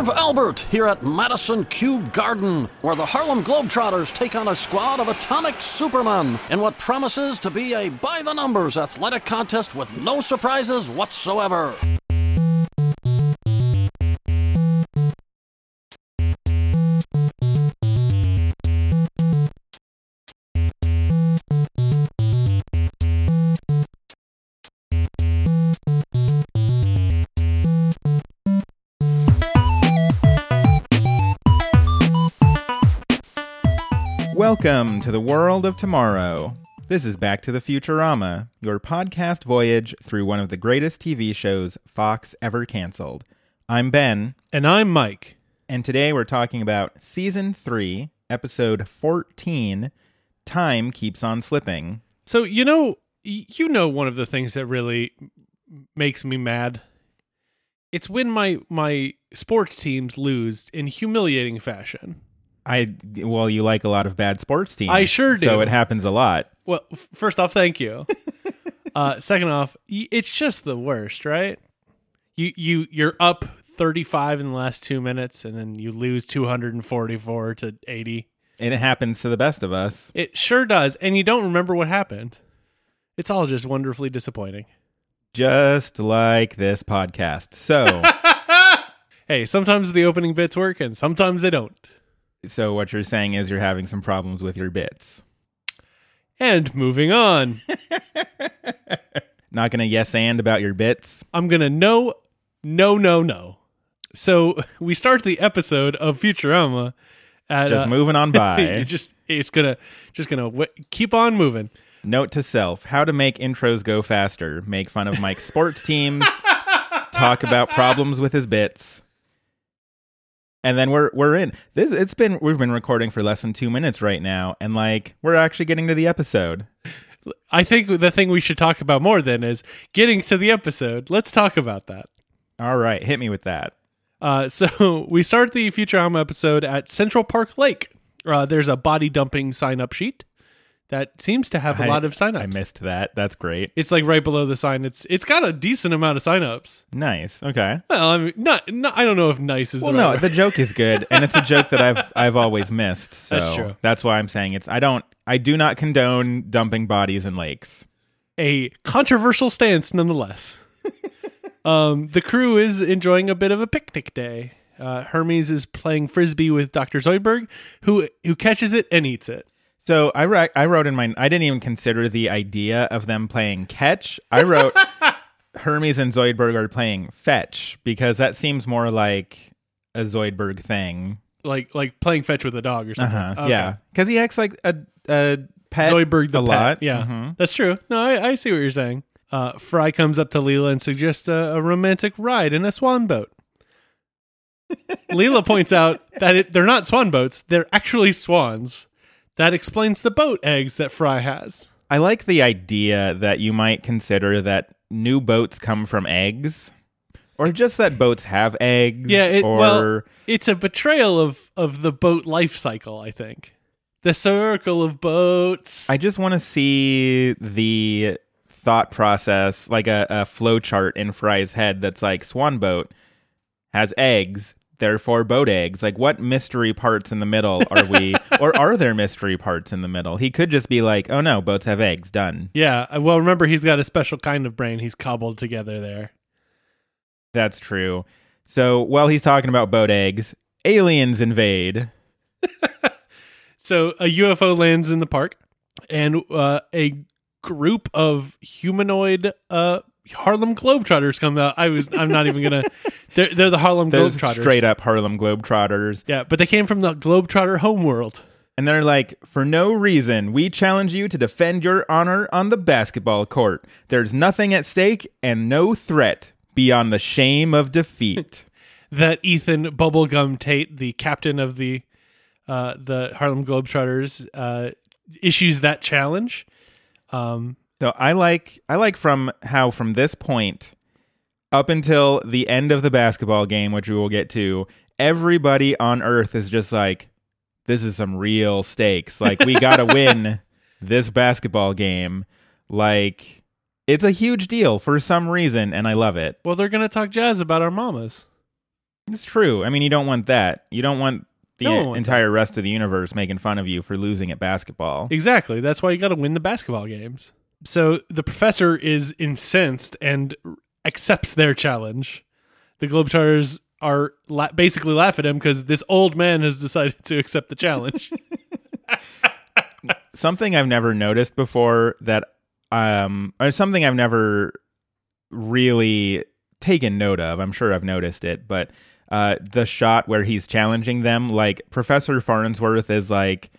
Marv Albert here at Madison Cube Garden, where the Harlem Globetrotters take on a squad of atomic supermen in what promises to be a by the numbers athletic contest with no surprises whatsoever. Welcome to the world of tomorrow. This is Back to the Futurama, your podcast voyage through one of the greatest TV shows Fox ever canceled. I'm Ben, And I'm Mike. and today we're talking about Season 3, Episode 14 Time Keeps on Slipping. So, you know, you know one of the things that really makes me mad. It's when my my sports teams lose in humiliating fashion. I, well, you like a lot of bad sports teams. I sure do. So it happens a lot. Well, first off, thank you. uh, second off, it's just the worst, right? You you you're up 35 in the last 2 minutes and then you lose 244 to 80. And it happens to the best of us. It sure does, and you don't remember what happened. It's all just wonderfully disappointing. Just like this podcast. So, Hey, sometimes the opening bits work and sometimes they don't. So what you're saying is you're having some problems with your bits. And moving on. Not gonna yes and about your bits. I'm going to no, no, no, no. So we start the episode of Futurama at Just uh, moving on by. just it's gonna just gonna w- keep on moving. Note to self: How to make intros go faster. Make fun of Mike's sports teams. talk about problems with his bits. And then we're we're in. This it's been we've been recording for less than two minutes right now, and like we're actually getting to the episode. I think the thing we should talk about more then is getting to the episode. Let's talk about that. All right, hit me with that. Uh, so we start the Futurama episode at Central Park Lake. Uh, there's a body dumping sign up sheet that seems to have a I- lot of signups. I missed that. That's great. It's like right below the sign. It's it's got a decent amount of signups. Nice. Okay. Well, I mean, not, not I don't know if nice is Well, the no, right word. the joke is good, and it's a joke that I've I've always missed. So That's true. That's why I'm saying it's. I don't. I do not condone dumping bodies in lakes. a controversial stance nonetheless. um, the crew is enjoying a bit of a picnic day. Uh, Hermes is playing frisbee with Dr. Zoidberg, who who catches it and eats it. So I wrote, I wrote in my I didn't even consider the idea of them playing catch. I wrote Hermes and Zoidberg are playing fetch because that seems more like a Zoidberg thing. Like like playing fetch with a dog or something. Uh-huh. Okay. Yeah, because he acts like a a pet. Zoidberg the a pet. lot. Yeah, Mhm. that's true. No, I, I see what you're saying. Uh, Fry comes up to Leela and suggests a, a romantic ride in a swan boat. Leela points out that it, they're not swan boats; they're actually swans. That explains the boat eggs that Fry has. I like the idea that you might consider that new boats come from eggs, or just that boats have eggs. Yeah, it, or well, it's a betrayal of of the boat life cycle. I think the circle of boats. I just want to see the thought process, like a, a flow chart in Fry's head that's like Swan Boat has eggs, therefore boat eggs. Like, what mystery parts in the middle are we, or are there mystery parts in the middle? He could just be like, oh no, boats have eggs, done. yeah, uh, well, remember he's got a special kind of brain he's cobbled together there. That's true. So while he's talking about boat eggs, aliens invade. So a UFO lands in the park, and uh, a group of humanoid uh, Harlem Globetrotters come out. I was. I'm not even gonna. They're, they're the Harlem Those Globetrotters. straight up Harlem Globetrotters. Yeah, but they came from the Globetrotter homeworld. And they're like, for no reason, we challenge you to defend your honor on the basketball court. There's nothing at stake and no threat beyond the shame of defeat. That Ethan Bubblegum Tate, the captain of the uh, the Harlem Globetrotters, uh, issues that challenge. Um, so I like I like from how from this point up until the end of the basketball game, which we will get to, everybody on earth is just like, this is some real stakes. Like we gotta win this basketball game. Like it's a huge deal for some reason, and I love it. well, they're gonna talk jazz about our mamas. It's true. I mean, you don't want that. You don't want the No entire rest of the universe making fun of you for losing at basketball. Exactly. That's why you got to win the basketball games. So the professor is incensed and accepts their challenge. The Globetrotters are la- basically laugh at him because this old man has decided to accept the challenge. something I've never noticed before that um or something I've never really taken note of. I'm sure I've noticed it, but uh the shot where he's challenging them, like Professor Farnsworth is like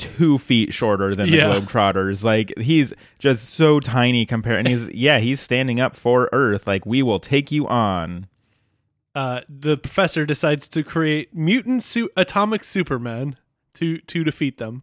two feet shorter than the Yeah. Globetrotters. Like he's just so tiny compared and he's yeah, he's standing up for Earth. Like we will take you on. uh, the professor decides to create mutant su- atomic Superman to to defeat them.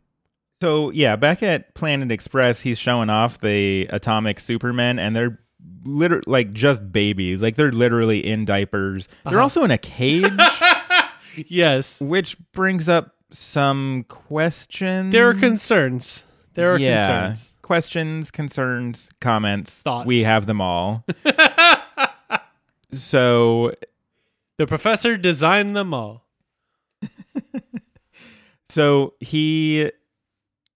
So yeah, back at Planet Express, he's showing off the atomic Superman, and they're literally like just babies. Like they're literally in diapers. They're Uh-huh. also in a cage, Yes, which brings up some questions. there are concerns. There are yeah, concerns. questions, concerns, comments. Thoughts. We have them all. so The professor designed them all. so he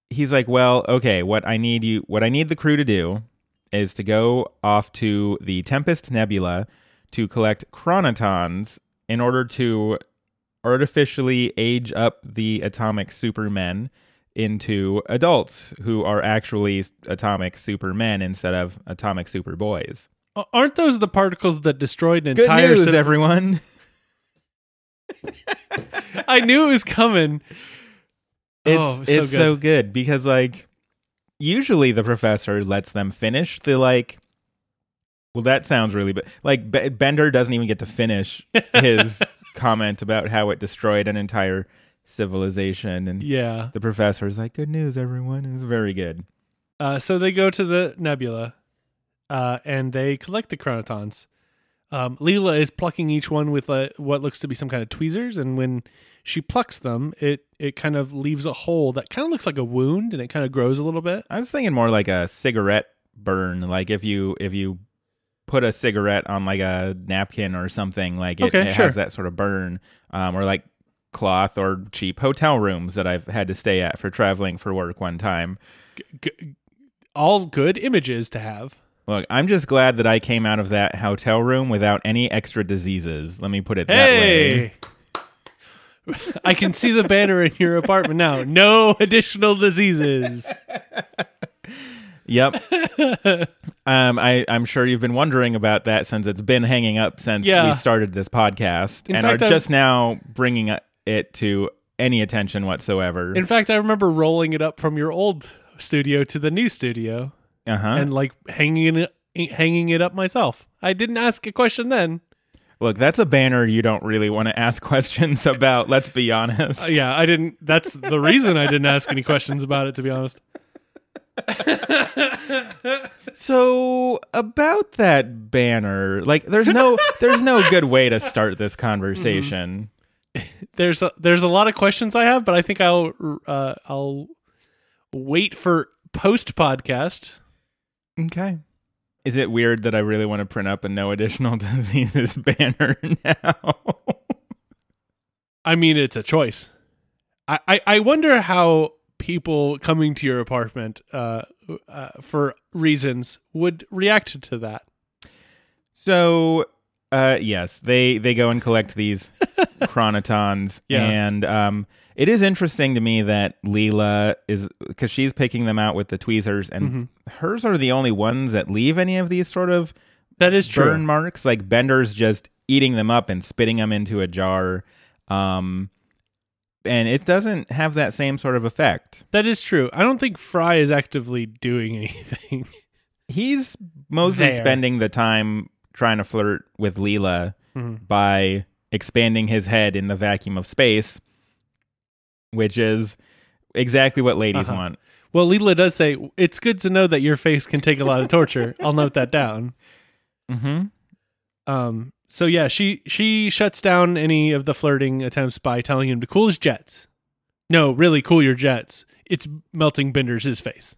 he's like well okay what i need you what i need the crew to do is to go off to the tempest nebula to collect chronitons in order to artificially age up the atomic supermen into adults who are actually atomic supermen instead of atomic superboys. Aren't those the particles that destroyed an Good entire? news, everyone! I knew it was coming. It's Oh, so it's good. so good because like usually the professor lets them finish the like. Well, that sounds really but like B- Bender doesn't even get to finish his comment about how it destroyed an entire civilization, and Yeah. the professor is like, "Good news, everyone!" It's very good. Uh, so they go to the nebula, uh, and they collect the chronitons. Um, Leela is plucking each one with uh, what looks to be some kind of tweezers, and when she plucks them, it it kind of leaves a hole that kind of looks like a wound, and it kind of grows a little bit. I was thinking more like a cigarette burn, like if you if you put a cigarette on like a napkin or something, like it, Okay, it sure. has that sort of burn, um, or like cloth or cheap hotel rooms that I've had to stay at for traveling for work one time. G- all good images to have. Look, I'm just glad that I came out of that hotel room without any extra diseases. Let me put it that way. Hey, I can see the banner in your apartment now. No additional diseases. Yep. um, I, I'm sure you've been wondering about that since it's been hanging up since Yeah. we started this podcast In and fact, are I've- just now bringing it to any attention whatsoever. In fact, I remember rolling it up from your old studio to the new studio. uh huh. and like hanging it hanging it up myself. I didn't ask a question then. Look, that's a banner you don't really want to ask questions about. let's be honest. Uh, yeah, I didn't. That's the reason I didn't ask any questions about it. To be honest, So about that banner, like, there's no, there's no good way to start this conversation. there's a, there's a lot of questions I have, but I think I'll uh, I'll wait for post podcast. Okay. Is it weird that I really want to print up a no additional diseases banner now? I mean, it's a choice. I I, I wonder how people coming to your apartment uh, uh, for reasons would react to that. so, uh, yes, they they go and collect these chronitons, Yeah. and um, it is interesting to me that Leela is because she's picking them out with the tweezers, and Mm-hmm. hers are the only ones that leave any of these sort of That is true. burn marks. Like Bender's just eating them up and spitting them into a jar. Um, and it doesn't have that same sort of effect. That is true. I don't think Fry is actively doing anything. He's mostly There. spending the time trying to flirt with Leela Mhm. by expanding his head in the vacuum of space, which is exactly what ladies Uh-huh. want. Well, Leela does say it's good to know that your face can take a lot of torture. I'll note that down. hmm Um, so yeah, she she shuts down any of the flirting attempts by telling him to cool his jets. No, really, cool your jets. It's melting Bender's his face.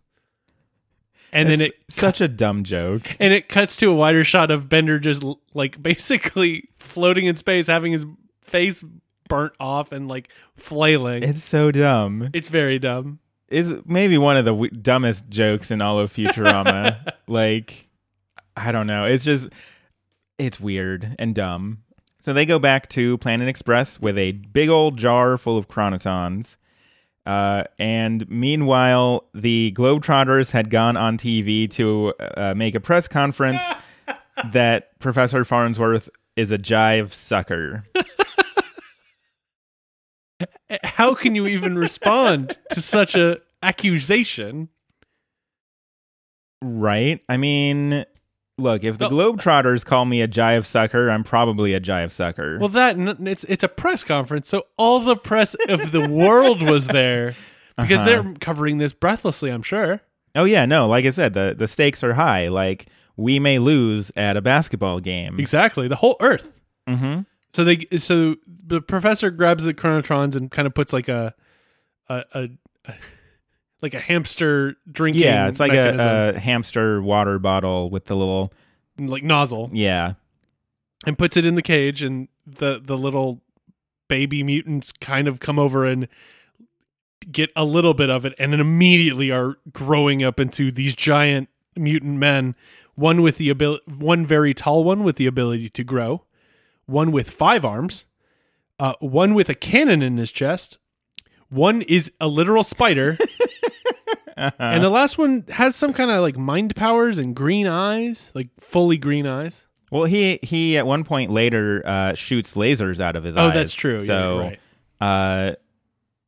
And then it such a dumb joke. and it cuts to a wider shot of Bender just like basically floating in space, having his face burnt off and like flailing. It's so dumb. it's very dumb. Is maybe one of the w- dumbest jokes in all of Futurama. like, I don't know. It's just, it's weird and dumb. So they go back to Planet Express with a big old jar full of chronitons. Uh, and meanwhile, the Globetrotters had gone on TV to uh, make a press conference that Professor Farnsworth is a jive sucker. How can you even respond to such a accusation? Right? I mean, look, if the Globetrotters call me a jive sucker, I'm probably a jive sucker. Well, that it's it's a press conference, so all the press of the world was there because Uh-huh. they're covering this breathlessly. I'm sure. oh yeah, no, like I said, the the stakes are high. Like we may lose at a basketball game. Exactly, the whole Earth. Mm-hmm. So they so the professor grabs the chronotrons and kind of puts like a a, a, a like a hamster drinking. Yeah, it's like a, a hamster water bottle with the little like nozzle yeah. and puts it in the cage, and the the little baby mutants kind of come over and get a little bit of it, and then immediately are growing up into these giant mutant men. One with the ability, one very tall one with the ability to grow, one with five arms, uh, one with a cannon in his chest, one is a literal spider, and the last one has some kind of like mind powers and green eyes, like fully green eyes. Well, he he at one point later uh, shoots lasers out of his Oh, eyes. Oh, that's true. Yeah, So, you're right. uh,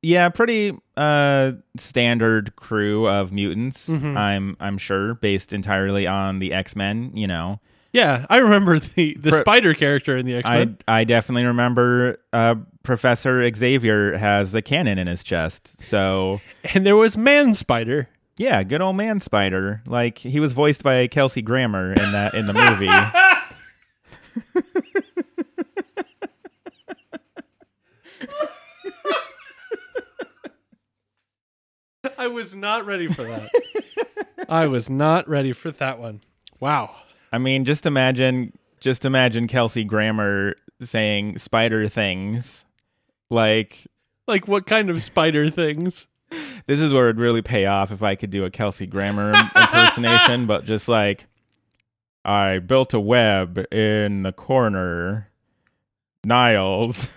yeah, pretty uh standard crew of mutants. Mm-hmm. I'm I'm sure based entirely on the X Men. You know, Yeah, I remember the the For- spider character in the X I Men. I definitely remember uh, Professor Xavier has a cannon in his chest. So And there was Man Spider. yeah, good old man Spider. Like he was voiced by Kelsey Grammer in that in the movie. I was not ready for that. I was not ready for that one. Wow. I mean, just imagine, just imagine Kelsey Grammer saying spider things. Like Like what kind of spider things? this is where it'd really pay off if I could do a Kelsey Grammer impersonation, but just like I built a web in the corner. Niles.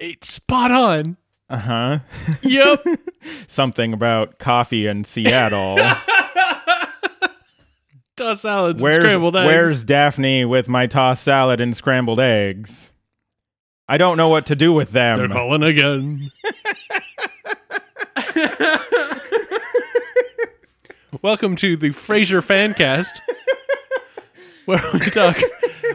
It's spot on. Uh huh. Yep. Something about coffee in Seattle. Tossed salads where's and scrambled eggs. where's Daphne with my tossed salad and scrambled eggs? I don't know what to do with them. They're calling again. Welcome to the Frasier Fancast, where we talk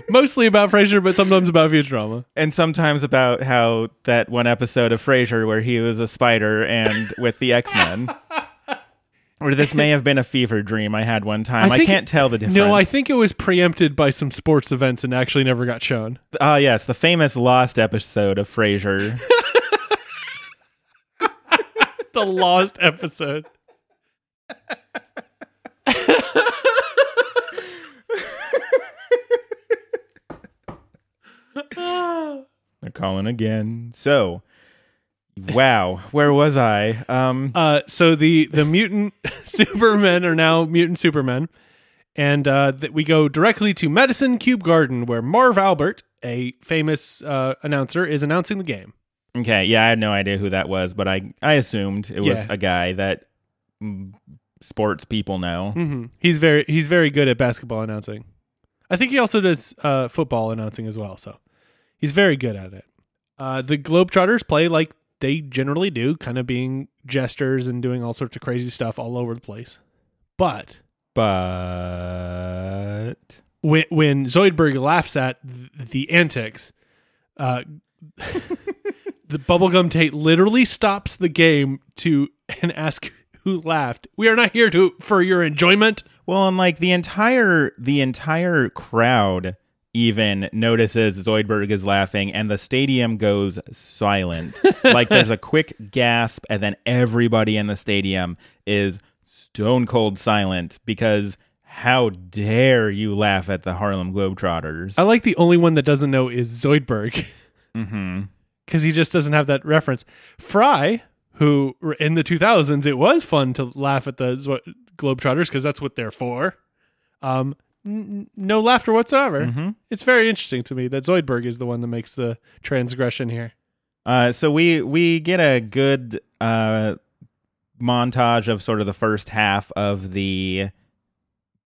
mostly about Frasier, but sometimes about Futurama. and sometimes about how that one episode of Frasier where he was a spider and with the X Men. or this may have been a fever dream I had one time. I, think- can't tell the difference. No, I think it was preempted by some sports events and actually never got shown. Ah, yes, the famous lost episode of Frasier. The lost episode. They're calling again. So, wow, where was I? Um, Uh, so the the mutant supermen are now mutant supermen, and uh, that we go directly to Madison Cube Garden, where Marv Albert, a famous uh, announcer, is announcing the game. okay, yeah, I had no idea who that was, but I I assumed it was Yeah. a guy that mm, sports people know. hmm He's very he's very good at basketball announcing. I think he also does uh, football announcing as well. So he's very good at it. Uh, the Globetrotters play like they generally do, kind of being jesters and doing all sorts of crazy stuff all over the place. But But when when Zoidberg laughs at the antics, uh, the bubblegum Tate literally stops the game to and ask who laughed. We are not here to for your enjoyment. Well, and like the entire the entire crowd even notices Zoidberg is laughing and the stadium goes silent. like there's a quick gasp and then everybody in the stadium is stone cold silent because How dare you laugh at the Harlem Globetrotters? I like the only one that doesn't know is Zoidberg mm-hmm. because he just doesn't have that reference. Fry, who in the 2000s, it was fun to laugh at the Zo- Globetrotters because that's what they're for. Um, n- no laughter whatsoever. Mm-hmm. It's very interesting to me that Zoidberg is the one that makes the transgression here. Uh, so we we get a good uh, montage of sort of the first half of the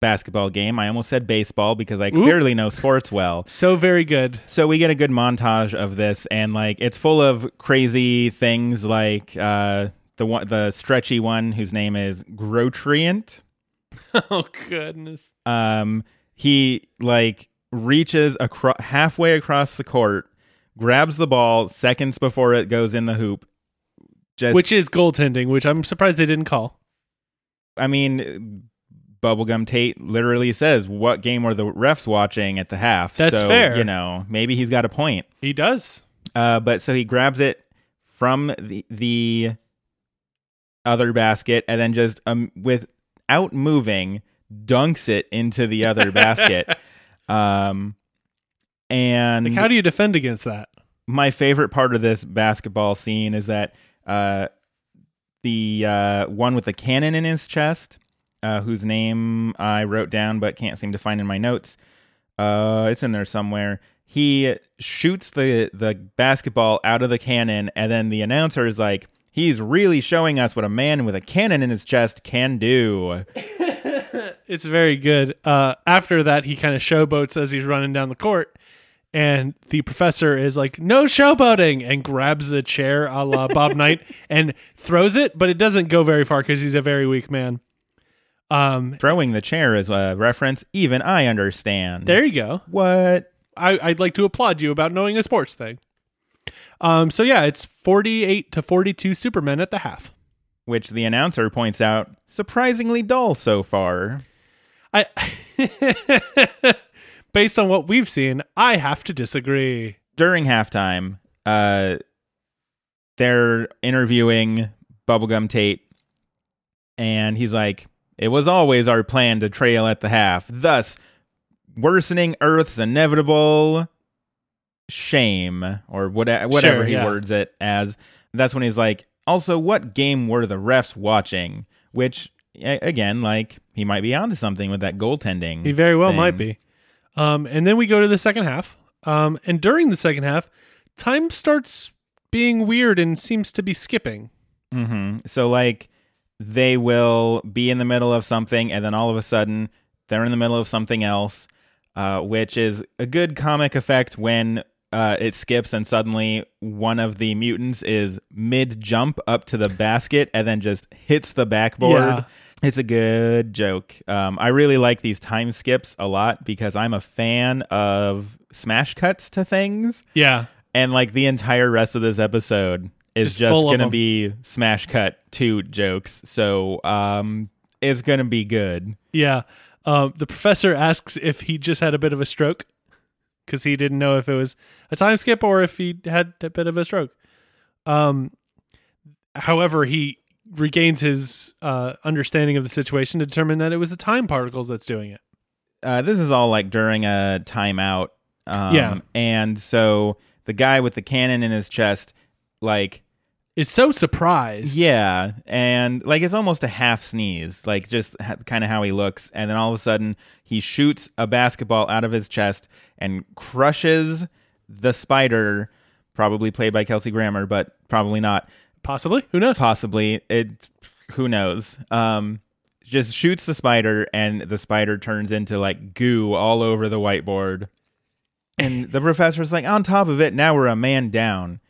basketball game. I almost said baseball because I clearly know sports well. So very good. So we get a good montage of this, and like it's full of crazy things, like uh, the one, the stretchy one whose name is Grotrient. oh goodness. Um, he like reaches across halfway across the court, grabs the ball seconds before it goes in the hoop. Just, Which is goaltending, which I'm surprised they didn't call. I mean, Bubblegum Tate literally says, "What game were the refs watching at the half?" That's so, fair. You know, maybe he's got a point. He does. Uh, but so he grabs it from the the other basket and then just um without moving dunks it into the other basket. Um, and Like, how do you defend against that? my favorite part of this basketball scene is that uh, the uh, one with the cannon in his chest, uh, whose name I wrote down but can't seem to find in my notes. Uh, it's in there somewhere. He shoots the the basketball out of the cannon, and then the announcer is like, "He's really showing us what a man with a cannon in his chest can do." It's very good. Uh, after that, he kind of showboats as he's running down the court, and the professor is like, "No showboating," and grabs a chair a la Bob Knight and throws it, but it doesn't go very far because he's a very weak man. Um, Throwing the chair is a reference even I understand. there you go. What? I, I'd like to applaud you about knowing a sports thing. Um, so yeah, it's forty-eight to forty-two Supermen at the half. Which the announcer points out surprisingly dull so far. I, based on what we've seen, I have to disagree. during halftime, uh, they're interviewing Bubblegum Tate, and he's like, "It was always our plan to trail at the half, thus worsening Earth's inevitable shame, or what, whatever Sure, he yeah. words it as." That's when he's like, "Also, what game were the refs watching?" Which, again, like he might be onto something with that goaltending. He very well thing. might be. Um, and then we go to the second half. Um, and during the second half, time starts being weird and seems to be skipping. hmm So like they will be in the middle of something, and then all of a sudden they're in the middle of something else, uh, which is a good comic effect when uh, it skips and suddenly one of the mutants is mid jump up to the basket and then just hits the backboard. Yeah. It's a good joke. Um, I really like these time skips a lot because I'm a fan of smash cuts to things Yeah. and like the entire rest of this episode is Just just, gonna be smash cut to jokes so um it's gonna be good Yeah. Um, the professor asks if he just had a bit of a stroke because he didn't know if it was a time skip or if he had a bit of a stroke. Um, however, he regains his uh, understanding of the situation to determine that it was the time particles that's doing it. uh this is all like during a timeout um Yeah. and so the guy with the cannon in his chest like Is so surprised. yeah and like it's almost a half sneeze like just ha- kind of how he looks and then all of a sudden he shoots a basketball out of his chest and crushes the spider probably played by kelsey grammer but probably not Possibly. Who knows? possibly it who knows um just shoots the spider and the spider turns into like goo all over the whiteboard and the professor's like on top of it now we're a man down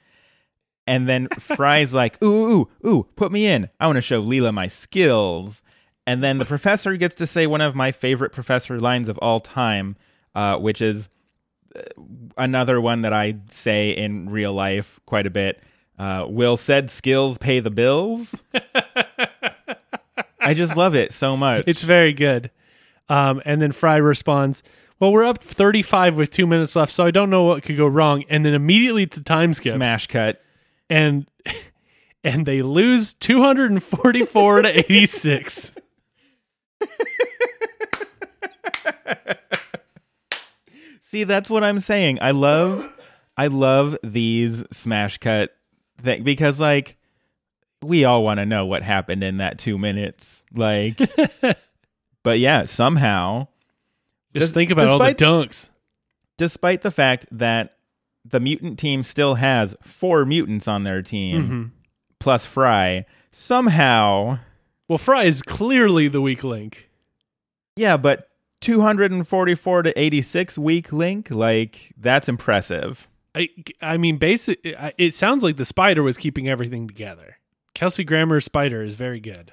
and then fry's like ooh ooh ooh put me in i want to show leela my skills and then the professor gets to say one of my favorite professor lines of all time uh, which is uh, another one that i say in real life quite a bit uh, will said skills pay the bills I just love it so much. It's very good. Um, and then Fry responds, Well, we're up 35 with two minutes left, so I don't know what could go wrong. And then immediately the time skips. smash cut and and they lose 244 to 86. See, that's what I'm saying. I love I love these smash cut thing because like we all want to know what happened in that 2 minutes. Like But yeah, somehow just d- think about all the dunks. Despite the fact that the mutant team still has four mutants on their team Mm-hmm. plus Fry, somehow Well, Fry is clearly the weak link. yeah, but 244 to 86 weak link, like that's impressive. I, I mean, basic. It sounds like the spider was keeping everything together. Kelsey Grammer's spider is very good.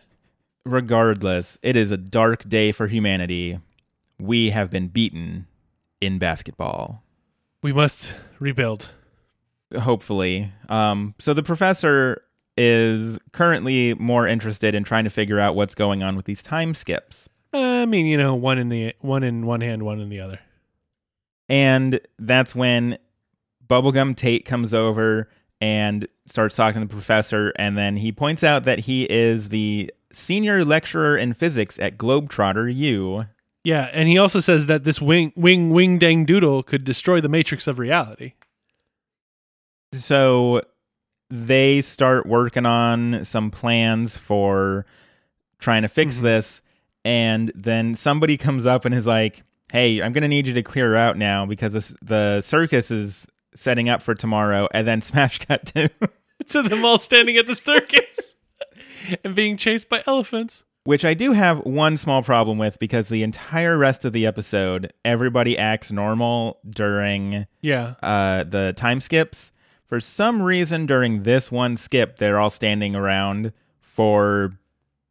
Regardless, it is a dark day for humanity. We have been beaten in basketball. We must rebuild. hopefully. Um, so the professor is currently more interested in trying to figure out what's going on with these time skips. Uh, I mean, you know, one in the one in one hand, one in the other. And that's when Bubblegum Tate comes over and starts talking to the professor. And then he points out that he is the senior lecturer in physics at Globetrotter U. Yeah, and he also says that this wing wing wing dang doodle could destroy the matrix of reality. So they start working on some plans for trying to fix Mhm. this. And then somebody comes up and is like, hey, I'm going to need you to clear out now because this, the circus is setting up for tomorrow. And then smash cut to. To them all standing at the circus and being chased by elephants. Which I do have one small problem with because the entire rest of the episode, everybody acts normal during Yeah, uh, the time skips. For some reason, during this one skip, they're all standing around for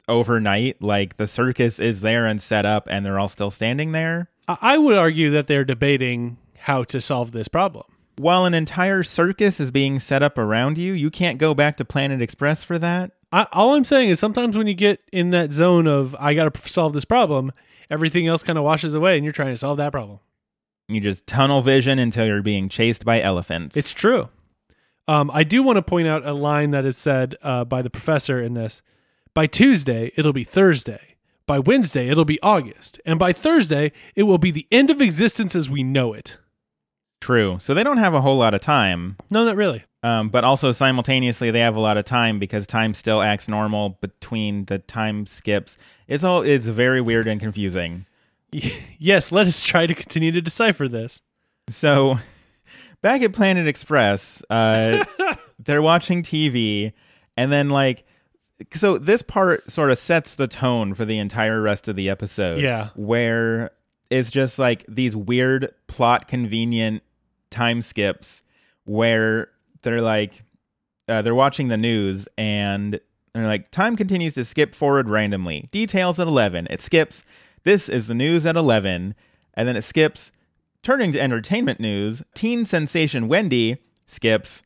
overnight. Like the circus is there and set up, and they're all still standing there. I I would argue that they're debating how to solve this problem. While an entire circus is being set up around you, you can't go back to Planet Express for that. I, all I'm saying is sometimes when you get in that zone of I got to solve this problem, everything else kind of washes away, and you're trying to solve that problem. You just tunnel vision until you're being chased by elephants. It's true. Um, I do want to point out a line that is said uh, by the professor in this. By Tuesday, it'll be Thursday. By Wednesday, it'll be August. And by Thursday, it will be the end of existence as we know it. True. So they don't have a whole lot of time. No, not really. Um, but also simultaneously, they have a lot of time because time still acts normal between the time skips. It's all it's very weird and confusing. yes, let us try to continue to decipher this. So, back at Planet Express, uh, they're watching TV, and then like, so this part sort of sets the tone for the entire rest of the episode. Yeah. where it's just like these weird plot convenient time skips where they're like, uh, they're watching the news and they're like, time continues to skip forward randomly. Details at 11. It skips, this is the news at 11. And then it skips, turning to entertainment news, teen sensation Wendy skips,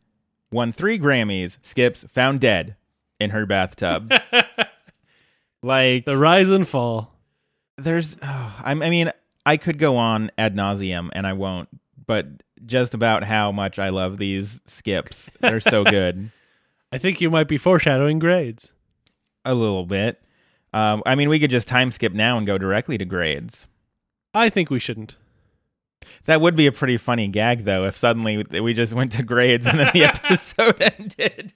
won three Grammys, skips, found dead in her bathtub. like, The rise and fall. there's, oh, I, I mean, I could go on ad nauseum and I won't, but just about how much I love these skips. They're so good. I think you might be foreshadowing grades. A little bit. Um, I mean, we could just time skip now and go directly to grades. I think we shouldn't. That would be a pretty funny gag, though, if suddenly we just went to grades and then the episode ended.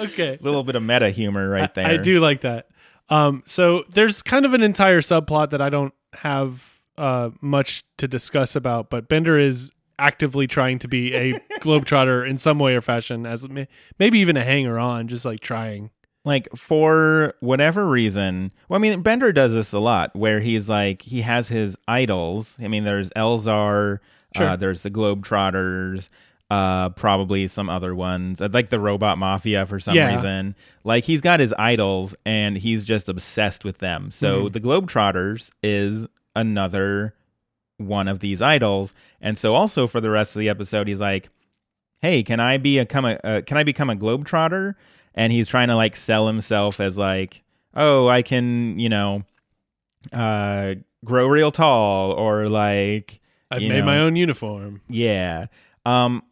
Okay. A little bit of meta humor right there. I do like that. Um, so there's kind of an entire subplot that I don't have uh, much to discuss about, but Bender is actively trying to be a globetrotter in some way or fashion, as may- maybe even a hanger on, just like trying. like for whatever reason well i mean bender does this a lot where he's like he has his idols i mean there's elzar Sure. uh, there's the globetrotters uh probably some other ones uh, like the robot mafia for some Yeah. reason like he's got his idols and he's just obsessed with them so Mhm. the globetrotters is another one of these idols and so also for the rest of the episode he's like hey can i be a, come a uh, can i become a globetrotter and he's trying to like sell himself as like oh i can you know uh grow real tall or like I've made know. my own uniform. yeah um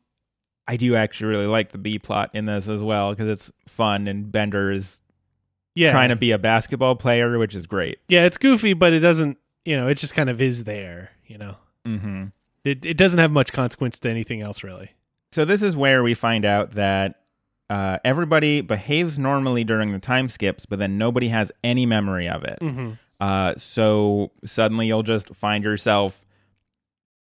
i do actually really like the b plot in this as well because it's fun and bender is Yeah, trying to be a basketball player which is great yeah, it's goofy, but it doesn't you know, it just kind of is there. You know, Mm-hmm. it it doesn't have much consequence to anything else really. So this is where we find out that uh, everybody behaves normally during the time skips, but then nobody has any memory of it. Mm-hmm. Uh, so suddenly you'll just find yourself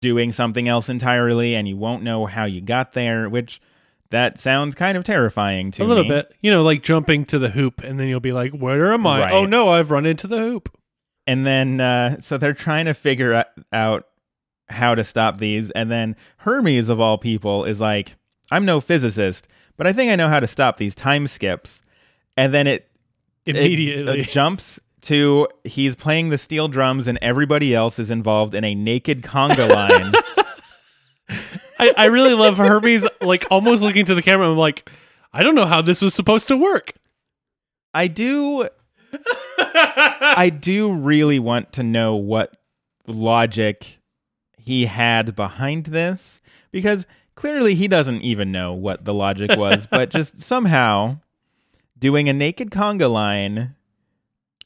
doing something else entirely, and you won't know how you got there. Which that sounds kind of terrifying to A little me. bit, you know, like jumping to the hoop, and then you'll be like, "Where am I? Right. Oh no, I've run into the hoop." And then uh, so they're trying to figure out how to stop these, and then Hermes of all people is like, "I'm no physicist, but I think I know how to stop these time skips." And then it it, Immediately, uh, jumps to he's playing the steel drums and everybody else is involved in a naked conga line. I, I really love Hermes, like almost looking to the camera. I'm like, I don't know how this was supposed to work. I do I do really want to know what logic he had behind this because clearly he doesn't even know what the logic was, but just somehow doing a naked conga line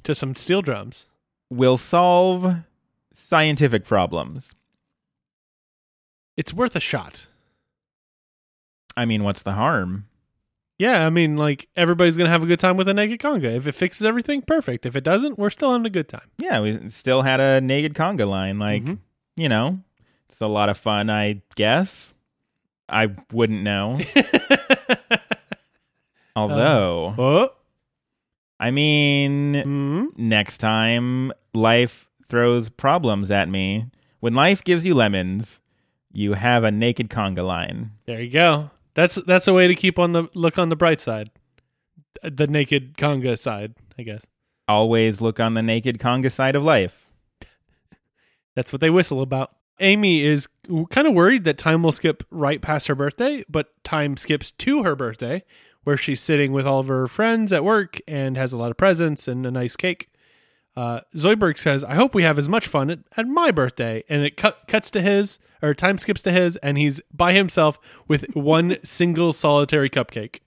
To some steel drums. will solve scientific problems. It's worth a shot. I mean, what's the harm? Yeah, I mean, like everybody's gonna have a good time with a naked conga. If it fixes everything, perfect. If it doesn't, we're still having a good time. Yeah, we still had a naked conga line. Like, Mhm. you know, it's a lot of fun, I guess. I wouldn't know. Although, oh, I mean, mm, next time life throws problems at me, when life gives you lemons, you have a naked conga line. there you go. That's that's a way to keep on the look on the bright side, the naked conga side, I guess. Always look on the naked conga side of life. That's what they whistle about. Amy is kind of worried that time will skip right past her birthday, but time skips to her birthday, where she's sitting with all of her friends at work and has a lot of presents and a nice cake. Uh, Zoidberg says, "I hope we have as much fun at, at my birthday," and it cut, cuts to his, or time skips to his, and he's by himself with one single solitary cupcake.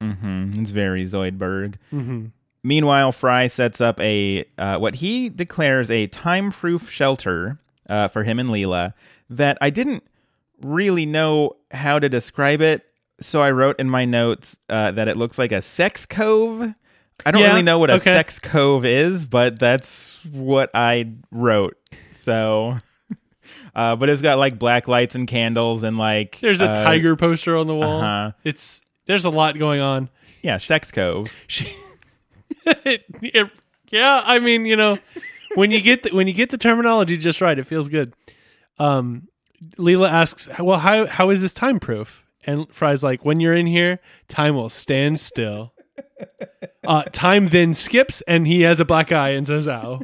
Mm-hmm. It's very Zoidberg. Mm-hmm. Meanwhile, Fry sets up a uh, what he declares a time-proof shelter uh, for him and Leela that I didn't really know how to describe it, so I wrote in my notes uh, that it looks like a sex cove. I don't Yeah, really know what a okay. sex cove is, but that's what I wrote. So, uh, but it's got like black lights and candles and like There's a uh, tiger poster on the wall. uh-huh. It's there's a lot going on. Yeah, sex cove. It, it- yeah, I mean, you know, when you get the, when you get the terminology just right, it feels good. Um, Leela asks, "Well, how how is this time proof?" And Fry's like, "When you're in here, time will stand still." Uh, time then skips, and he has a black eye and says, "Ow."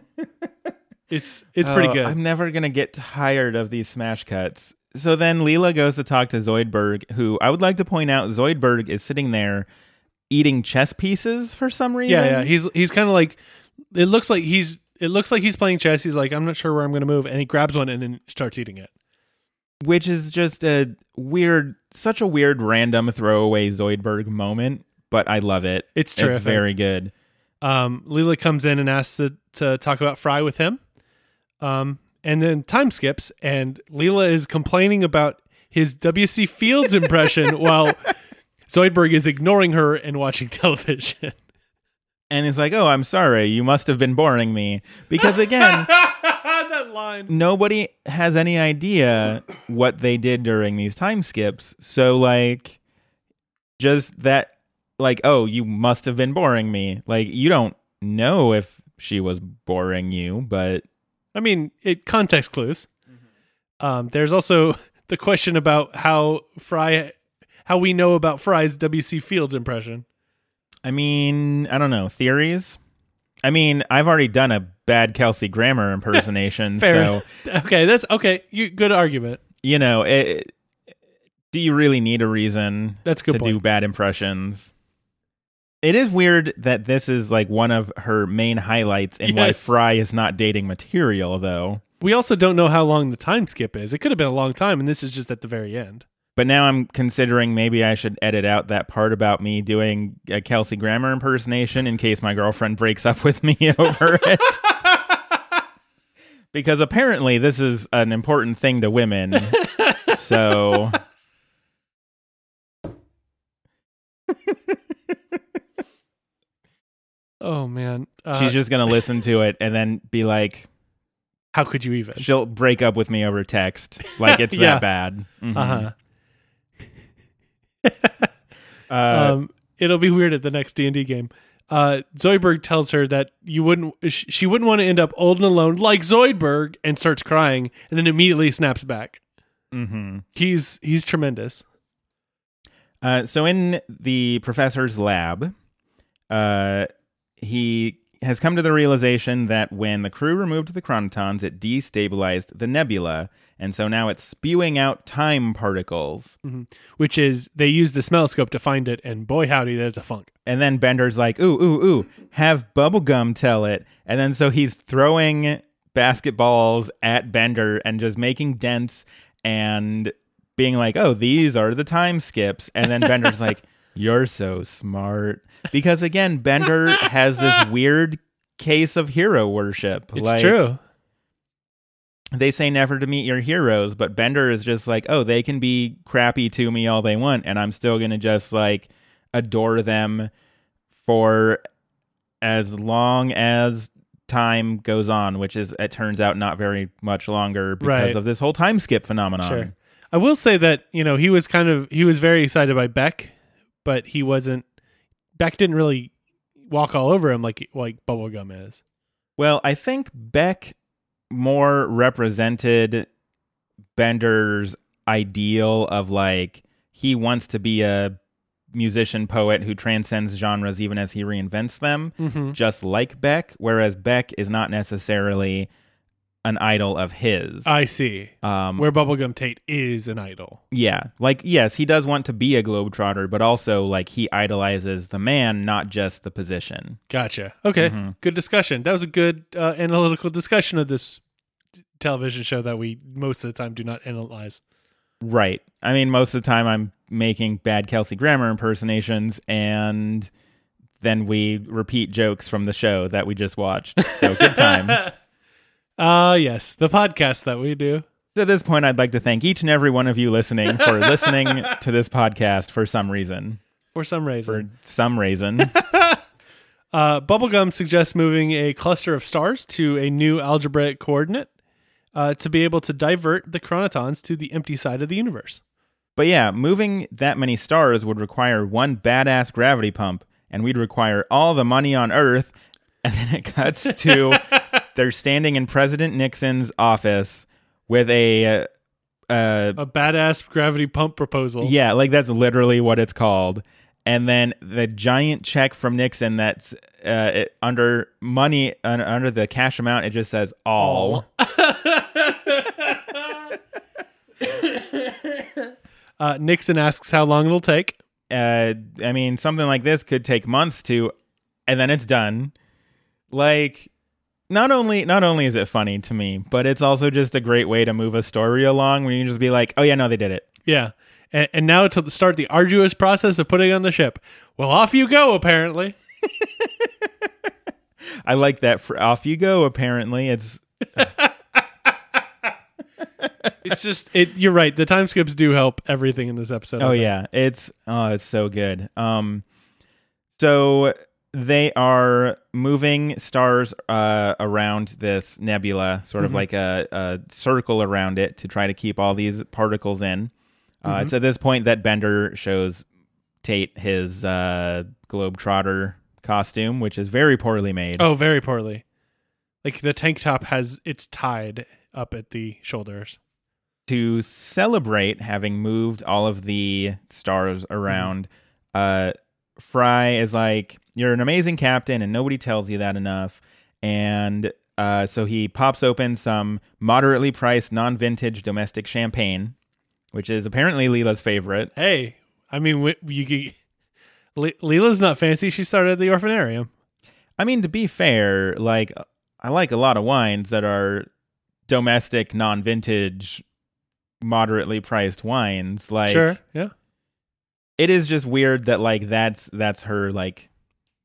It's it's pretty Oh, good. I'm never gonna get tired of these smash cuts. So then Leela goes to talk to Zoidberg, who I would like to point out Zoidberg is sitting there eating chess pieces for some reason. yeah, yeah. He's he's kind of like it looks like he's it looks like he's playing chess. He's like, "I'm not sure where I'm going to move," and he grabs one and then starts eating it. Which is just a weird, such a weird, random throwaway Zoidberg moment. But I love it. It's terrific. It's very good. um, Leela comes in and asks to, to talk about Fry with him. Um, and then time skips, and Leela is complaining about his W.C. Fields impression while Zoidberg is ignoring her and watching television. And he's like, oh, I'm sorry, you must have been boring me because again. line. nobody has any idea what they did during these time skips. So like just that like oh, you must have been boring me. Like you don't know if she was boring you, but I mean, it context clues. Um, there's also the question about how Fry, how we know about Fry's W.C. Fields impression. I mean, I don't know, theories? I mean, I've already done a bad Kelsey Grammer impersonation, so Okay, that's okay. You good argument. you know, it, do you really need a reason That's good to point. do bad impressions. It is weird that this is like one of her main highlights and why Fry is not dating material though. We also don't know how long the time skip is. It could have been a long time, and this is just at the very end. But now I'm considering maybe I should edit out that part about me doing a Kelsey Grammer impersonation in case my girlfriend breaks up with me over it. because apparently this is an important thing to women. so Oh man, uh, she's just gonna listen to it and then be like, how could you even? she'll break up with me over text. Like it's Yeah. that bad. Mhm. Uh Uh, um, it'll be weird at the next D and D game. Uh, Zoidberg tells her that you wouldn't, she wouldn't want to end up old and alone like Zoidberg, and starts crying, and then immediately snaps back. mhm. He's he's tremendous. Uh, so in the professor's lab, uh, he has come to the realization that when the crew removed the chronitons, it destabilized the nebula, and so now it's spewing out time particles. Mm-hmm. Which is they use the smelloscope to find it, and boy howdy, there's a funk. And then Bender's like, ooh, ooh, ooh, have Bubblegum tell it. And then so he's throwing basketballs at Bender and just making dents and being like, oh, these are the time skips. And then Bender's like, you're so smart. Because again, Bender has this weird case of hero worship. It's like, true. They say never to meet your heroes, but Bender is just like, oh, they can be crappy to me all they want, and I'm still gonna just like adore them for as long as time goes on, which is it turns out not very much longer because Right. of this whole time skip phenomenon. Sure. I will say that you know he was kind of he was very excited by Beck, but he wasn't. Beck didn't really walk all over him like like Bubblegum is. Well, I think Beck more represented Bender's ideal of like he wants to be a musician poet who transcends genres even as he reinvents them, Mm-hmm. just like Beck, whereas Beck is not necessarily an idol of his. I see. um, Where Bubblegum Tate is an idol. yeah, like yes, he does want to be a globetrotter, but also like he idolizes the man, not just the position. Gotcha. Okay. Mm-hmm. Good discussion. That was a good uh, analytical discussion of this television show that we most of the time do not analyze. Right. I mean, most of the time I'm making bad Kelsey Grammer impersonations, and then we repeat jokes from the show that we just watched. So good times. Ah, yes, the podcast that we do. At this point, I'd like to thank each and every one of you listening for listening to this podcast for some reason. For some reason. For some reason. Uh, Bubblegum suggests moving a cluster of stars to a new algebraic coordinate uh, to be able to divert the chronitons to the empty side of the universe. But yeah, moving that many stars would require one badass gravity pump, and we'd require all the money on Earth. And then it cuts to they're standing in President Nixon's office with a, uh, uh, A badass gravity pump proposal. yeah, like that's literally what it's called. And then the giant check from Nixon that's uh, it, under money un, under the cash amount, it just says all. Uh, Nixon asks how long it'll take. uh i mean something like this could take months to and then it's done like not only not only is it funny to me but it's also just a great way to move a story along when you can just be like oh yeah no they did it Yeah. And, and now to start the arduous process of putting on the ship. Well, off you go, apparently. i like that for off you go apparently it's It's just, it. you're right. The time skips do help everything in this episode. oh yeah it's oh it's so good um so they are moving stars uh, around this nebula, sort of like a, a circle around it to try to keep all these particles in. Uh, It's at this point that Bender shows Tate his uh, Globetrotter costume, which is very poorly made. Oh, very poorly. Like the tank top has, it's tied up at the shoulders. to celebrate having moved all of the stars around, uh, Fry is like, You're an amazing captain, and nobody tells you that enough. And uh, so he pops open some moderately priced non vintage domestic champagne, which is apparently Leela's favorite. Hey, I mean, you. Le- Leela's not fancy. She started at the orphanarium. I mean, to be fair, like, I like a lot of wines that are domestic, non vintage, moderately priced wines. Like, sure. Yeah. It is just weird that like that's that's her like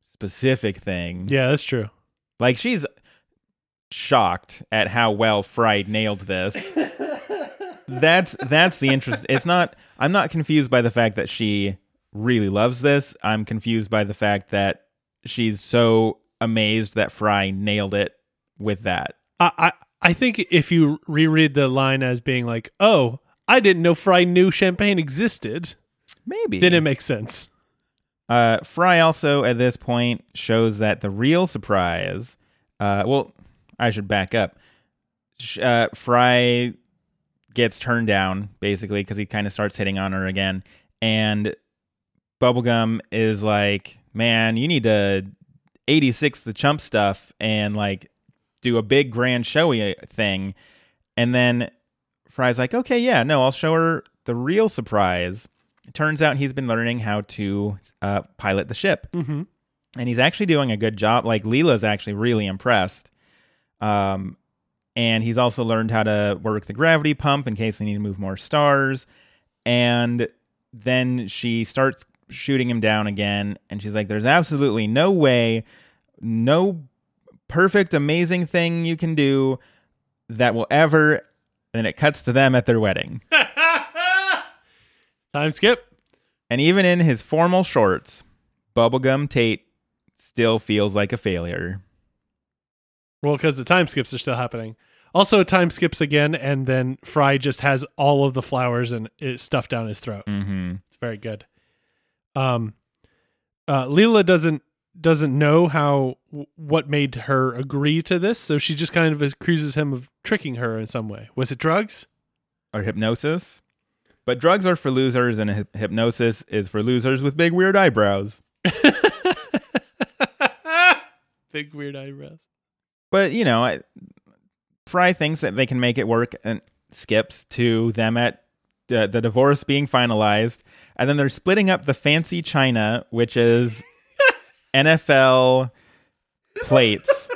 specific thing. Yeah, that's true. Like she's shocked at how well Fry nailed this. that's that's the interest. It's not. I'm not confused by the fact that she really loves this. I'm confused by the fact that she's so amazed that Fry nailed it with that. I, I I think if you reread the line as being like, "Oh, I didn't know Fry knew champagne existed," Maybe then it makes sense. Uh, Fry also at this point shows that the real surprise. Uh, well, I should back up. Uh, Fry gets turned down basically because he kind of starts hitting on her again, and Bubblegum is like, "Man, you need to 86 the chump stuff and like do a big grand showy thing," and then Fry's like, "Okay, yeah, no, I'll show her the real surprise." It turns out he's been learning how to uh, pilot the ship, Mhm. and he's actually doing a good job. Like Leela's actually really impressed. Um, and he's also learned how to work the gravity pump in case they need to move more stars. And then she starts shooting him down again, and she's like, "There's absolutely no way, no perfect, amazing thing you can do that will ever." And it cuts to them at their wedding. Time skip. And even in his formal shorts, Bubblegum Tate still feels like a failure. Well, because the time skips are still happening. Also, time skips again, and then Fry just has all of the flowers and it stuffed down his throat. Mm-hmm. It's very good. Um, uh, Leela doesn't doesn't know how what made her agree to this, so she just kind of accuses him of tricking her in some way. Was it drugs? Or hypnosis. But drugs are for losers, and hy- hypnosis is for losers with big weird eyebrows. Big weird eyebrows. But, you know, I, Fry thinks that they can make it work and skips to them at the, the divorce being finalized. And then they're splitting up the fancy china, which is NFL plates.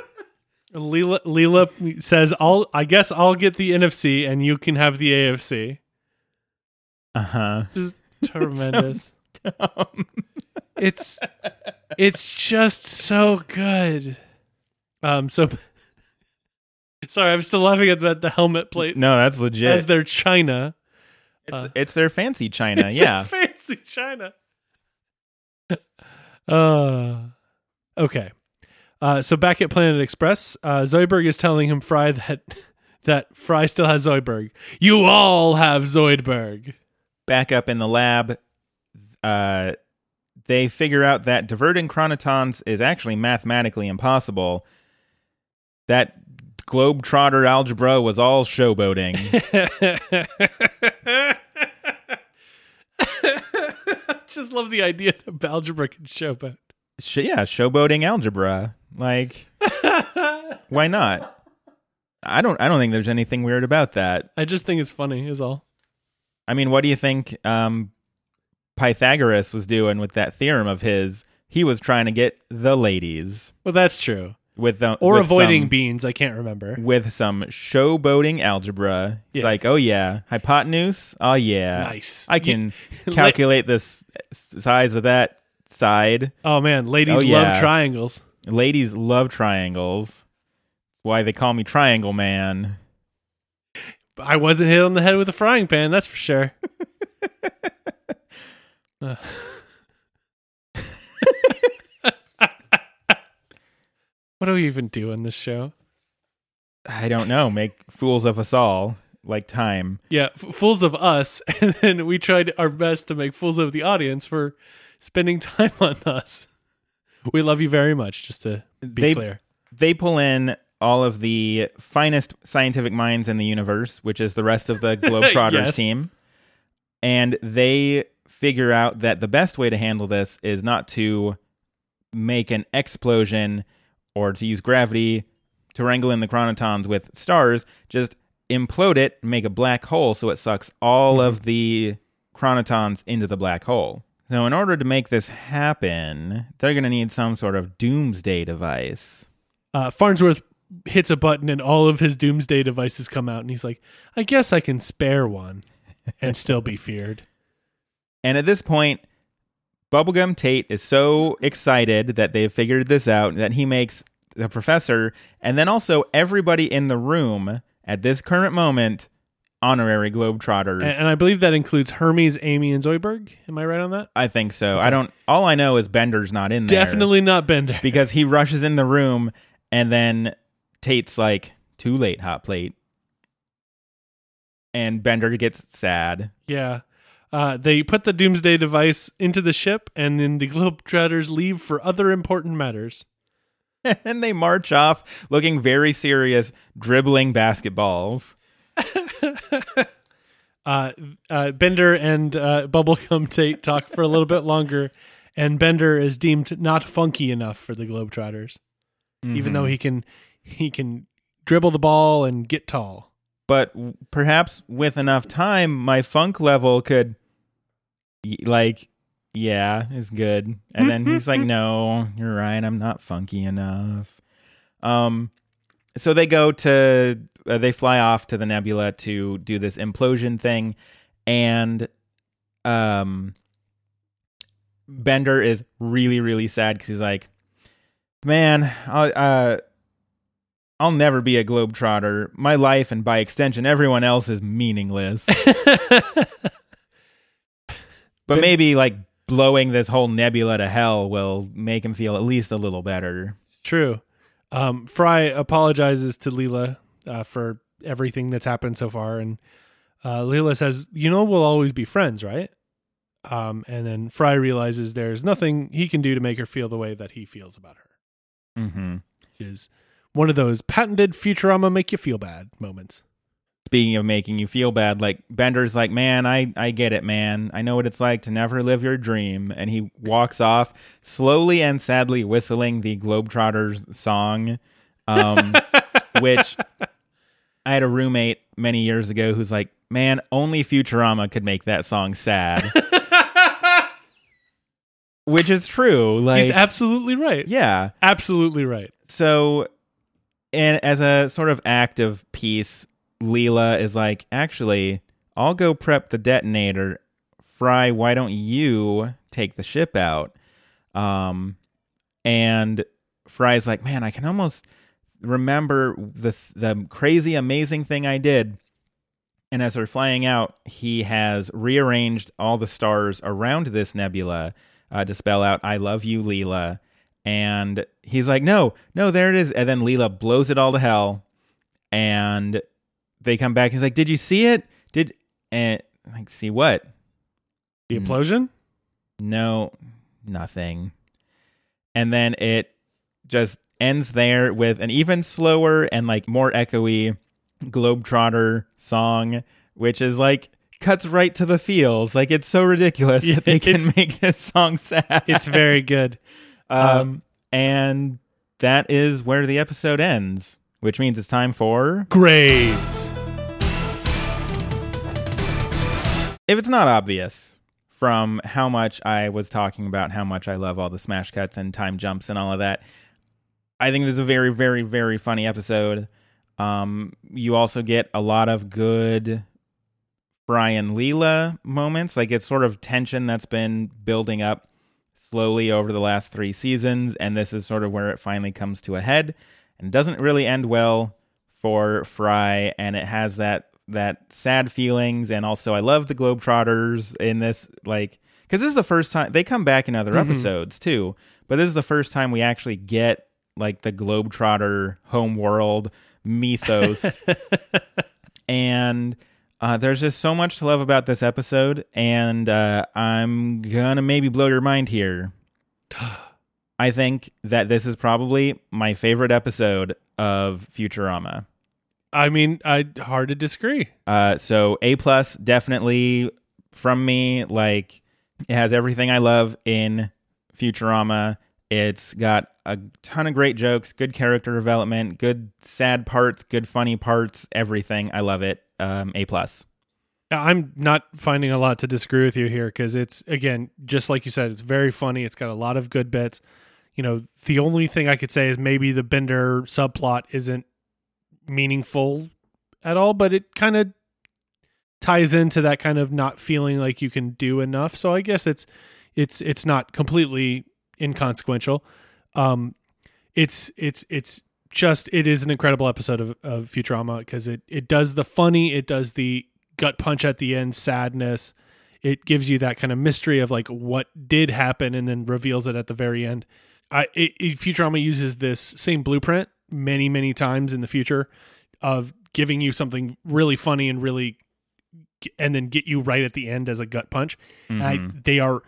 Leela Leela says, "I'll I guess I'll get the NFC and you can have the AFC." Uh huh. Just tremendous. it's it's just so good. Um so Sorry, I'm still laughing at the, the helmet plate No, that's legit. as their china. it's, it's their fancy china. It's yeah. fancy china. uh okay. Uh so back at Planet Express, uh Zoidberg is telling him Fry that that Fry still has Zoidberg. You all have Zoidberg. Back up in the lab, uh, they figure out that diverting chronitons is actually mathematically impossible. That globetrotter algebra was all showboating. Just love the idea of algebra can showboat. Sh- yeah, showboating algebra. Like, why not? I don't. I don't think there's anything weird about that. I just think it's funny, is all. I mean, what do you think um, Pythagoras was doing with that theorem of his? He was trying to get the ladies Well, that's true. with the Or with avoiding some- beans, I can't remember. with some showboating algebra. It's Yeah. like, oh yeah, hypotenuse. Oh yeah, Nice. I can calculate the size of that side. Oh man, ladies Oh, yeah. love triangles. Ladies love triangles. That's why they call me Triangle Man. I wasn't hit on the head with a frying pan, that's for sure. Uh. what do we even do in this show? I don't know. Make fools of us all, like time. Yeah, f- fools of us, and then we tried our best to make fools of the audience for spending time on us. We love you very much, just to be They- clear. They pull in all of the finest scientific minds in the universe, which is the rest of the Globetrotters Yes. team. And they figure out that the best way to handle this is not to make an explosion or to use gravity to wrangle in the chronitons with stars, just implode it, make a black hole so it sucks all of the chronitons into the black hole. So, in order to make this happen, they're going to need some sort of doomsday device. uh, Farnsworth hits a button and all of his doomsday devices come out, and he's like, "I guess I can spare one and still be feared." And at this point, Bubblegum Tate is so excited that they've figured this out that he makes the professor, and then also everybody in the room at this current moment, honorary Globetrotters. And, and I believe that includes Hermes, Amy, and Zoidberg. Am I right on that? I think so. I don't. All I know is Bender's not in there. Definitely not Bender. because he rushes in the room, and then Tate's like, "Too late, hot plate," and Bender gets sad. Yeah. Uh, they put the Doomsday device into the ship, and then the Globetrotters leave for other important matters. and they march off looking very serious, dribbling basketballs. Uh, uh, Bender and uh, Bubblegum Tate talk for a little bit longer, and Bender is deemed not funky enough for the Globetrotters, even though he can he can dribble the ball and get tall. But perhaps with enough time, my funk level could, like, yeah, is good. And then he's like, "No, you're right. I'm not funky enough." Um, so they go to uh, they fly off to the nebula to do this implosion thing, and um, Bender is really really sad because he's like, "Man, I, uh." I'll never be a globetrotter. My life and by extension everyone else is meaningless. but maybe like blowing this whole nebula to hell will make him feel at least a little better. True. Um, Fry apologizes to Leela uh, for everything that's happened so far, and uh, Leela says, "You know, we'll always be friends, right?" Um, and then Fry realizes there's nothing he can do to make her feel the way that he feels about her. Mm-hmm. Which is one of those patented Futurama make you feel bad moments. Speaking of making you feel bad, like Bender's like, man, I, I get it, man. I know what it's like to never live your dream. And he walks off slowly and sadly whistling the Globetrotters song, um, which I had a roommate many years ago who's like, man, only Futurama could make that song sad. which is true. Like, He's absolutely right. yeah. Absolutely right. So, and as a sort of act of peace, Leela is like, actually, I'll go prep the detonator. Fry, why don't you take the ship out? Um, and Fry's like, man, I can almost remember the the crazy, amazing thing I did. And as they're flying out, he has rearranged all the stars around this nebula uh, to spell out "I love you, Leela." And he's like, "No, no, there it is." And then Leela blows it all to hell, and they come back. He's like, "Did you see it? Did and like see what? The hmm. implosion? No, nothing." And then it just ends there with an even slower and like more echoey Globetrotter song, which is like cuts right to the feels. Like it's so ridiculous Yeah, that they can make this song sad. It's very good. Um, and that is where the episode ends, which means it's time for. Grades. If it's not obvious from how much I was talking about how much I love all the smash cuts and time jumps and all of that, I think this is a very, very, very funny episode. Um, you also get a lot of good Brian Leela moments. Like it's sort of tension that's been building up slowly over the last three seasons, and this is sort of where it finally comes to a head. And doesn't really end well for Fry, and it has that that sad feelings. And also, I love the Globetrotters in this, like because this is the first time they come back in other mm-hmm. episodes too. But this is the first time we actually get like the Globetrotter home world mythos. and uh, there's just so much to love about this episode, and uh, I'm gonna maybe blow your mind here. I think that this is probably my favorite episode of Futurama. I mean, I hard to disagree. Uh, so A plus definitely from me. Like it has everything I love in Futurama. It's got a ton of great jokes, good character development, good sad parts, good funny parts, everything. I love it. Um, a plus. I'm not finding a lot to disagree with you here because it's again just like you said, it's very funny. It's got a lot of good bits. You know, the only thing I could say is maybe the Bender subplot isn't meaningful at all, but it kind of ties into that kind of not feeling like you can do enough. So I guess it's it's it's not completely inconsequential. Um, it's it's it's just it is an incredible episode of, of Futurama because it it does the funny, it does the gut punch at the end, sadness. It gives you that kind of mystery of like what did happen, and then reveals it at the very end. I it, it, Futurama uses this same blueprint many many times in the future of giving you something really funny and really and then get you right at the end as a gut punch. And I, mm-hmm. they are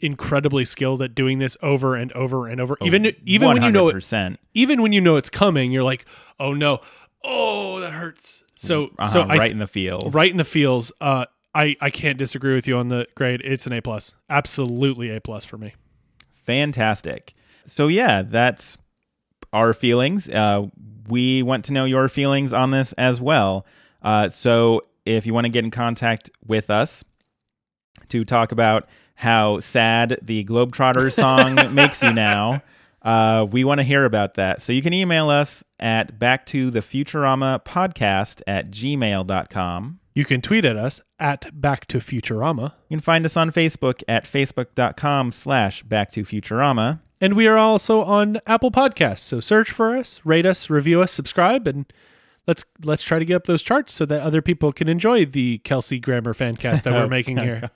incredibly skilled at doing this over and over and over. Even even when you know it, even when you know it's coming, you're like, oh no, oh that hurts. So Uh-huh, so I right in the feels. right in the feels. Uh, I I can't disagree with you on the grade. It's an A plus, absolutely A plus for me. Fantastic. So yeah, that's our feelings. Uh, we want to know your feelings on this as well. Uh, so if you want to get in contact with us to talk about how sad the Globetrotter song makes you now, uh, we want to hear about that. So you can email us at back to the Futurama podcast at gmail.com. You can tweet at us at Back to Futurama, You can find us on Facebook at facebook.com slash back to Futurama. and we are also on Apple Podcasts. So search for us, rate us, review us, subscribe, and let's let's try to get up those charts so that other people can enjoy the Kelsey Grammer fancast that we're making here.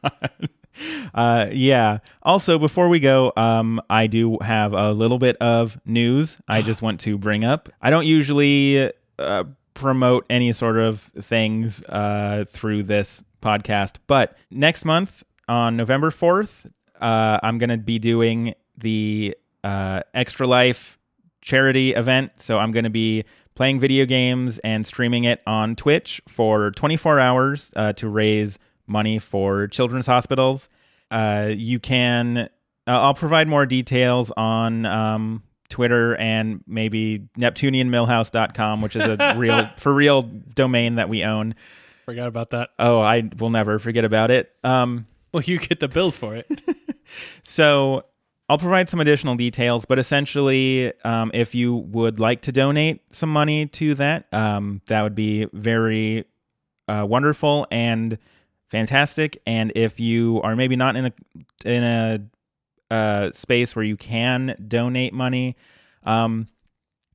Uh, yeah. Also, before we go, um, I do have a little bit of news I just want to bring up. I don't usually uh, promote any sort of things uh, through this podcast, but next month on November 4th, uh, I'm going to be doing the uh, Extra Life charity event. So I'm going to be playing video games and streaming it on Twitch for 24 hours uh, to raise money for children's hospitals. Uh, you can, uh, I'll provide more details on um, Twitter and maybe NeptunianMillhouse.com, which is a real, for real domain that we own. Forgot about that. Oh, I will never forget about it. Um, Well, you get the bills for it. so I'll provide some additional details, but essentially, um, if you would like to donate some money to that, um, that would be very uh, wonderful and fantastic. And if you are maybe not in a in a uh, space where you can donate money, um,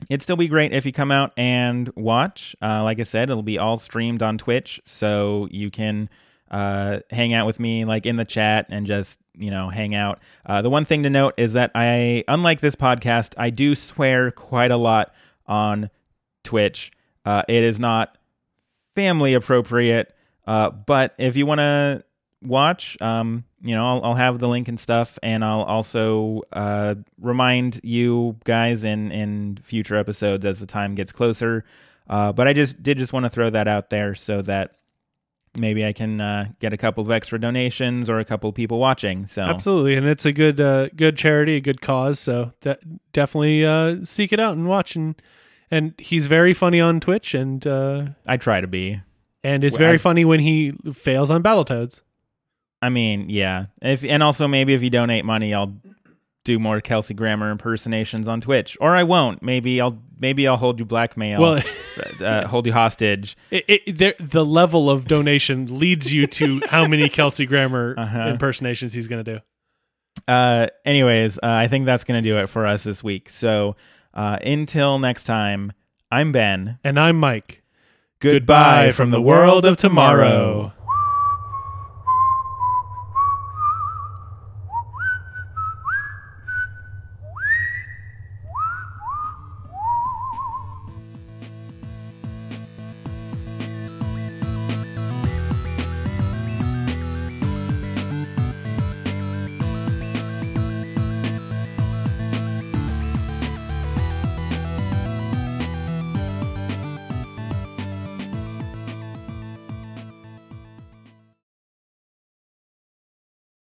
it'd still be great if you come out and watch. Uh, like I said, it'll be all streamed on Twitch, so you can uh, hang out with me like in the chat and just you know hang out. Uh, the one thing to note is that I, unlike this podcast, I do swear quite a lot on Twitch. Uh, it is not family appropriate, uh, but if you want to watch, um, you know, I'll, I'll have the link and stuff, and I'll also uh, remind you guys in in future episodes as the time gets closer. Uh, but I just did just want to throw that out there so that maybe I can uh, get a couple of extra donations or a couple of people watching. So Absolutely, and it's a good uh, good charity, a good cause. So that definitely uh, seek it out and watch. And and he's very funny on Twitch, and uh, I try to be. And it's very I- funny when he fails on Battletoads. I mean, yeah. If and also maybe if you donate money, I'll do more Kelsey Grammer impersonations on Twitch, or I won't. Maybe I'll maybe I'll hold you blackmail. Well, uh, hold you hostage. it, it, there, the level of donation leads you to how many Kelsey Grammer Uh-huh. impersonations he's going to do. Uh, anyways, uh, I think that's gonna do it for us this week. So uh, until next time, I'm Ben. And I'm Mike. Goodbye from the world of tomorrow.